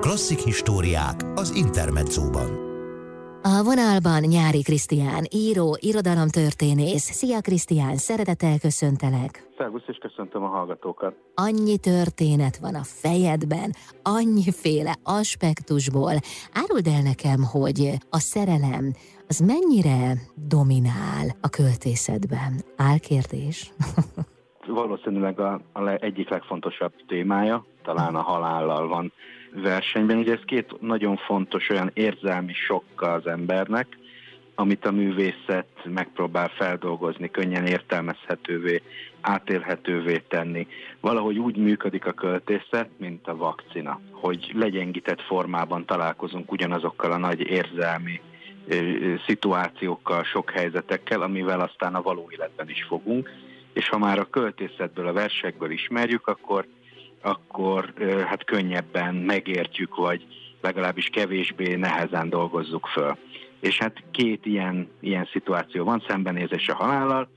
Klasszik históriák az Intermedzóban. A vonalban Nyári Krisztián, író, irodalomtörténész. Szia Krisztián, szeretettel köszöntelek. Szervusz, és köszöntöm a hallgatókat. Annyi történet van a fejedben, annyiféle aspektusból. Áruld el nekem, hogy a szerelem az mennyire dominál a költészetben? Álkérdés? Valószínűleg a, a egyik legfontosabb témája, talán a halállal van versenyben. Ugye ez két nagyon fontos olyan érzelmi sokka az embernek, amit a művészet megpróbál feldolgozni, könnyen értelmezhetővé, átélhetővé tenni. Valahogy úgy működik a költészet, mint a vakcina, hogy legyengített formában találkozunk ugyanazokkal a nagy érzelmi szituációkkal, sok helyzetekkel, amivel aztán a való életben is fogunk, és ha már a költészetből, a versekből ismerjük, akkor akkor hát könnyebben megértjük, vagy legalábbis kevésbé nehezen dolgozzuk föl. És hát két ilyen, ilyen szituáció van, szembenézés a halállal,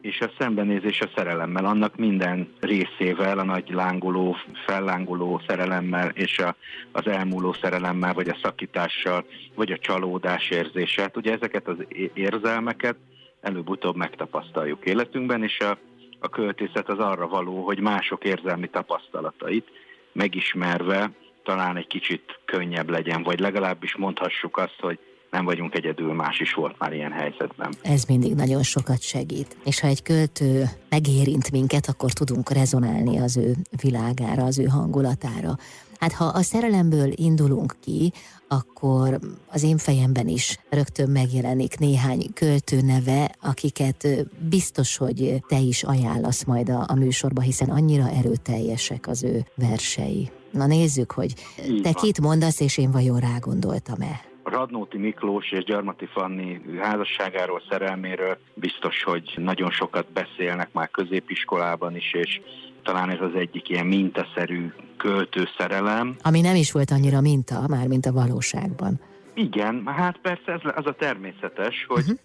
és a szembenézés a szerelemmel, annak minden részével, a nagy lángoló, fellángoló szerelemmel, és a, az elmúló szerelemmel, vagy a szakítással, vagy a csalódás érzéset. Ugye ezeket az érzelmeket előbb-utóbb megtapasztaljuk életünkben, és a a költészet az arra való, hogy mások érzelmi tapasztalatait megismerve talán egy kicsit könnyebb legyen, vagy legalábbis mondhassuk azt, hogy nem vagyunk egyedül, más is volt már ilyen helyzetben. Ez mindig nagyon sokat segít. És ha egy költő megérint minket, akkor tudunk rezonálni az ő világára, az ő hangulatára. Hát ha a szerelemből indulunk ki, akkor az én fejemben is rögtön megjelenik néhány költő neve, akiket biztos, hogy te is ajánlasz majd a, a műsorba, hiszen annyira erőteljesek az ő versei. Na nézzük, hogy te kit mondasz, és én vajon rágondoltam-e. Radnóti Miklós és Gyarmati Fanni házasságáról, szerelméről biztos, hogy nagyon sokat beszélnek már középiskolában is, és talán ez az egyik ilyen mintaszerű költőszerelem. Ami nem is volt annyira minta, már mint a valóságban. Igen, hát persze ez az a természetes, hogy, uh-huh.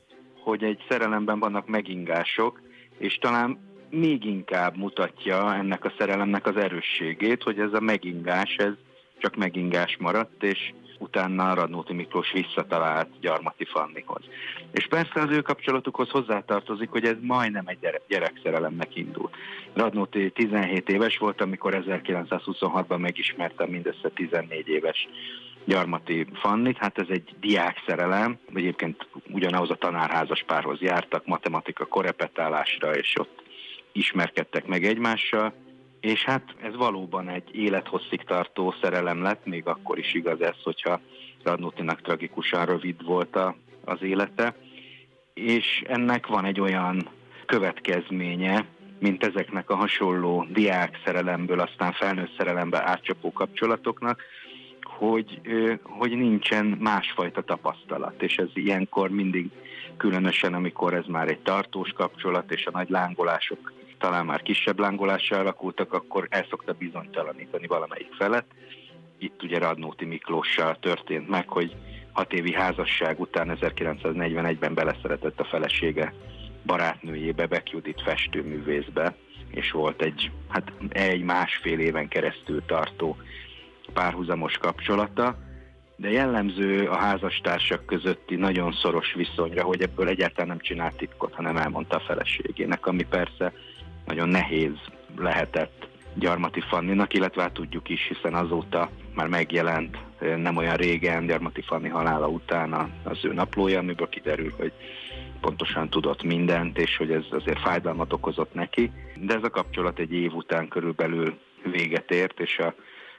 hogy egy szerelemben vannak megingások, és talán még inkább mutatja ennek a szerelemnek az erősségét, hogy ez a megingás, ez csak megingás maradt, és utána Radnóti Miklós visszatalált Gyarmati Fannihoz. És persze az ő kapcsolatukhoz hozzátartozik, hogy ez majdnem egy gyere- gyerekszerelemnek indult. Radnóti 17 éves volt, amikor 1926-ban megismertem mindössze 14 éves Gyarmati Fannit, hát ez egy diákszerelem, egyébként ugyanahoz a tanárházas párhoz jártak matematika korepetálásra, és ott ismerkedtek meg egymással, és hát ez valóban egy élethosszig tartó szerelem lett, még akkor is igaz ez, hogyha Radnótinak tragikusan rövid volt a, az élete. És ennek van egy olyan következménye, mint ezeknek a hasonló diák szerelemből, aztán felnőtt szerelembe átcsapó kapcsolatoknak, hogy, hogy nincsen másfajta tapasztalat, és ez ilyenkor mindig különösen, amikor ez már egy tartós kapcsolat, és a nagy lángolások talán már kisebb lángolással alakultak, akkor el szokta bizonytalanítani valamelyik felet. Itt ugye Radnóti Miklóssal történt meg, hogy hat évi házasság után 1941-ben beleszeretett a felesége barátnőjébe, Beck Judit festőművészbe, és volt egy, hát egy másfél éven keresztül tartó párhuzamos kapcsolata, de jellemző a házastársak közötti nagyon szoros viszonyra, hogy ebből egyáltalán nem csinált titkot, hanem elmondta a feleségének, ami persze nagyon nehéz lehetett Gyarmati Fanninak, illetve hát tudjuk is, hiszen azóta már megjelent nem olyan régen Gyarmati Fanni halála után az ő naplója, amiből kiderül, hogy pontosan tudott mindent, és hogy ez azért fájdalmat okozott neki. De ez a kapcsolat egy év után körülbelül véget ért, és a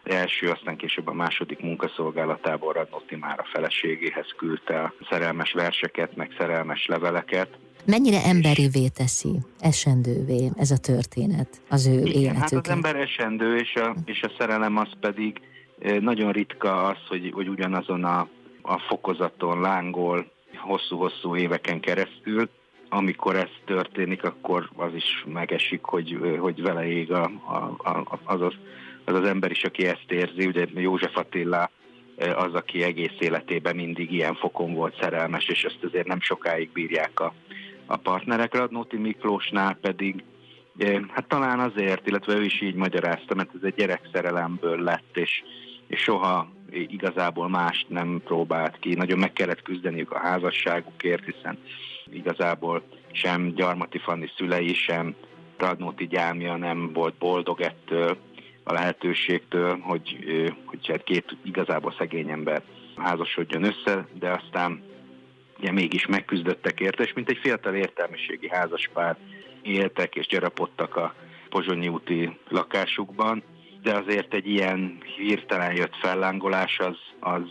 első, aztán később a második munkaszolgálatából Radnóti már a feleségéhez küldte a szerelmes verseket, meg szerelmes leveleket, Mennyire emberivé teszi, esendővé ez a történet az ő Igen, életüket? Hát az ember esendő, és a, és a szerelem az pedig nagyon ritka az, hogy, hogy ugyanazon a, a fokozaton lángol hosszú-hosszú éveken keresztül. Amikor ez történik, akkor az is megesik, hogy, hogy vele ég a, a, a, az, az, az az ember is, aki ezt érzi. Ugye József Attila eh, az, aki egész életében mindig ilyen fokon volt szerelmes, és ezt azért nem sokáig bírják a, a partnerek. Radnóti Miklósnál pedig eh, hát talán azért, illetve ő is így magyarázta, mert ez egy gyerekszerelemből lett, és, és soha igazából mást nem próbált ki. Nagyon meg kellett küzdeniük a házasságukért, hiszen igazából sem Gyarmati Fanni szülei, sem Radnóti gyámja nem volt boldog ettől a lehetőségtől, hogy, hogy hát két igazából szegény ember házasodjon össze, de aztán ugye mégis megküzdöttek érte, és mint egy fiatal értelmiségi házaspár éltek és gyarapodtak a Pozsonyi úti lakásukban, de azért egy ilyen hirtelen jött fellángolás az, az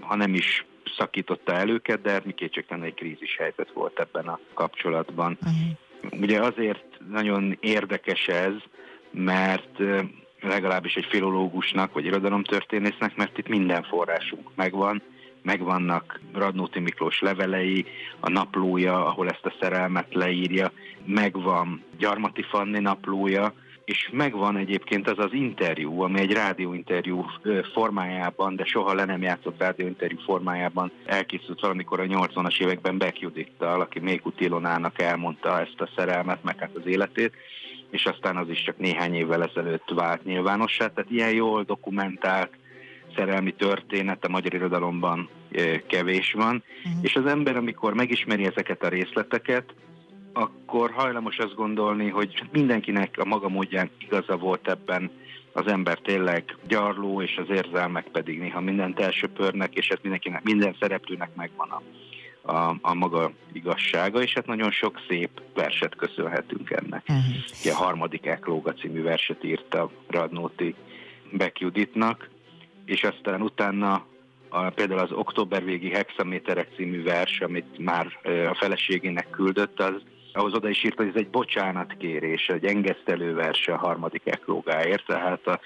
ha nem is szakította el őket, de mi kétségtelen egy krízis helyzet volt ebben a kapcsolatban. Uh-huh. Ugye azért nagyon érdekes ez, mert legalábbis egy filológusnak vagy irodalomtörténésznek, mert itt minden forrásunk megvan, megvannak Radnóti Miklós levelei, a naplója, ahol ezt a szerelmet leírja, megvan Gyarmati Fanni naplója, és megvan egyébként az az interjú, ami egy rádióinterjú formájában, de soha le nem játszott rádióinterjú formájában elkészült valamikor a 80-as években Beck Judittal, aki még Utilonának elmondta ezt a szerelmet, meg hát az életét, és aztán az is csak néhány évvel ezelőtt vált nyilvánossá. Tehát ilyen jól dokumentált szerelmi történet a magyar irodalomban kevés van, uh-huh. és az ember, amikor megismeri ezeket a részleteket, akkor hajlamos azt gondolni, hogy mindenkinek a maga módján igaza volt ebben, az ember tényleg gyarló, és az érzelmek pedig néha mindent elsöpörnek, és ez mindenkinek, minden szereplőnek megvan a, a, a maga igazsága, és hát nagyon sok szép verset köszönhetünk ennek. Uh-huh. Ugye a harmadik Eklóga című verset írta Radnóti Beck Juditnak, és aztán utána a, például az Októbervégi Hexaméterek című vers, amit már a feleségének küldött, az ahhoz oda is írt, hogy ez egy bocsánatkérés, egy engesztelő verse a harmadik eklógáért, tehát a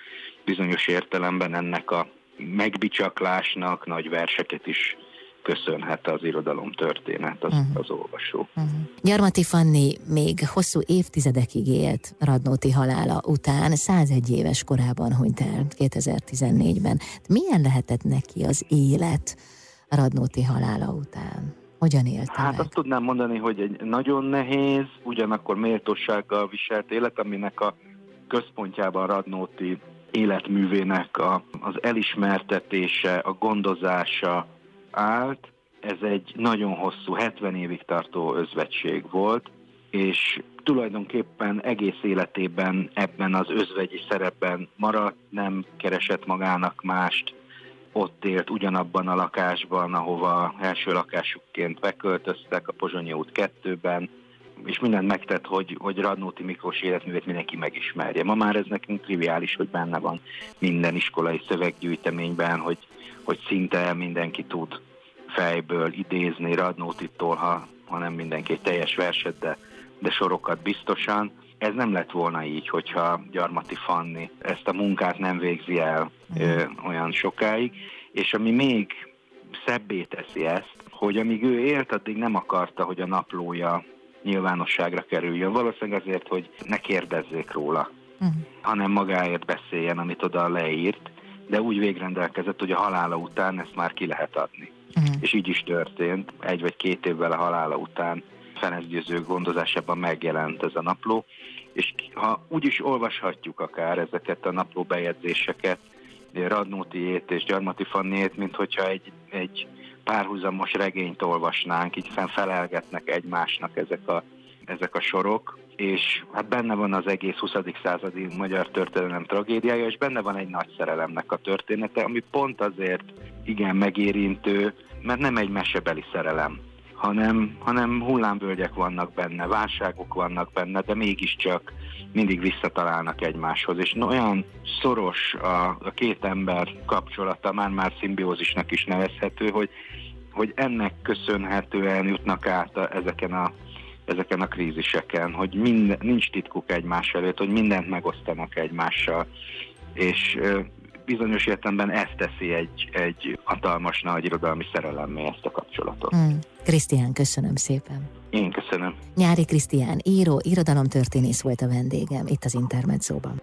bizonyos értelemben ennek a megbicsaklásnak nagy verseket is köszönhet az irodalom történet az, uh-huh. az olvasó. Uh-huh. Gyarmati Fanni még hosszú évtizedekig élt Radnóti halála után, 101 éves korában hunyt el 2014-ben. Milyen lehetett neki az élet Radnóti halála után? Hogyan élte Hát meg? azt tudnám mondani, hogy egy nagyon nehéz, ugyanakkor méltósággal viselt élet, aminek a központjában Radnóti életművének a, az elismertetése, a gondozása állt. Ez egy nagyon hosszú, 70 évig tartó özvegység volt, és tulajdonképpen egész életében ebben az özvegyi szerepben maradt, nem keresett magának mást, ott élt ugyanabban a lakásban, ahova első lakásukként beköltöztek, a Pozsonyi út 2-ben, és mindent megtett, hogy, hogy Radnóti Miklós életművét mindenki megismerje. Ma már ez nekünk triviális, hogy benne van minden iskolai szöveggyűjteményben, hogy, hogy szinte mindenki tud fejből idézni Radnótitól, ha, ha nem mindenki egy teljes verset, de, de sorokat biztosan. Ez nem lett volna így, hogyha Gyarmati Fanni ezt a munkát nem végzi el ö, olyan sokáig, és ami még szebbé teszi ezt, hogy amíg ő élt, addig nem akarta, hogy a naplója nyilvánosságra kerüljön. Valószínűleg azért, hogy ne kérdezzék róla, uh-huh. hanem magáért beszéljen, amit oda leírt, de úgy végrendelkezett, hogy a halála után ezt már ki lehet adni. Uh-huh. És így is történt. Egy vagy két évvel a halála után Ferenc Győző gondozásában megjelent ez a napló, és ha úgy is olvashatjuk akár ezeket a napló bejegyzéseket, Radnótiét és Gyarmati Fanniét, mint hogyha egy, egy párhuzamos regényt olvasnánk, így felelgetnek egymásnak ezek a, ezek a sorok, és hát benne van az egész 20. századi magyar történelem tragédiája, és benne van egy nagy szerelemnek a története, ami pont azért igen megérintő, mert nem egy mesebeli szerelem, hanem, hanem hullámvölgyek vannak benne, válságok vannak benne, de mégiscsak mindig visszatalálnak egymáshoz, és olyan szoros a, a két ember kapcsolata, már-már szimbiózisnak is nevezhető, hogy, hogy ennek köszönhetően jutnak át a, ezeken a ezeken a kríziseken, hogy minden, nincs titkuk egymás előtt, hogy mindent megosztanak egymással, és bizonyos értelemben ezt teszi egy, egy hatalmas nagy irodalmi szerelemmé ezt a kapcsolatot. Mm. Krisztián, köszönöm szépen. Én köszönöm. Nyári Krisztián, író, irodalomtörténész volt a vendégem itt az Intermedzóban.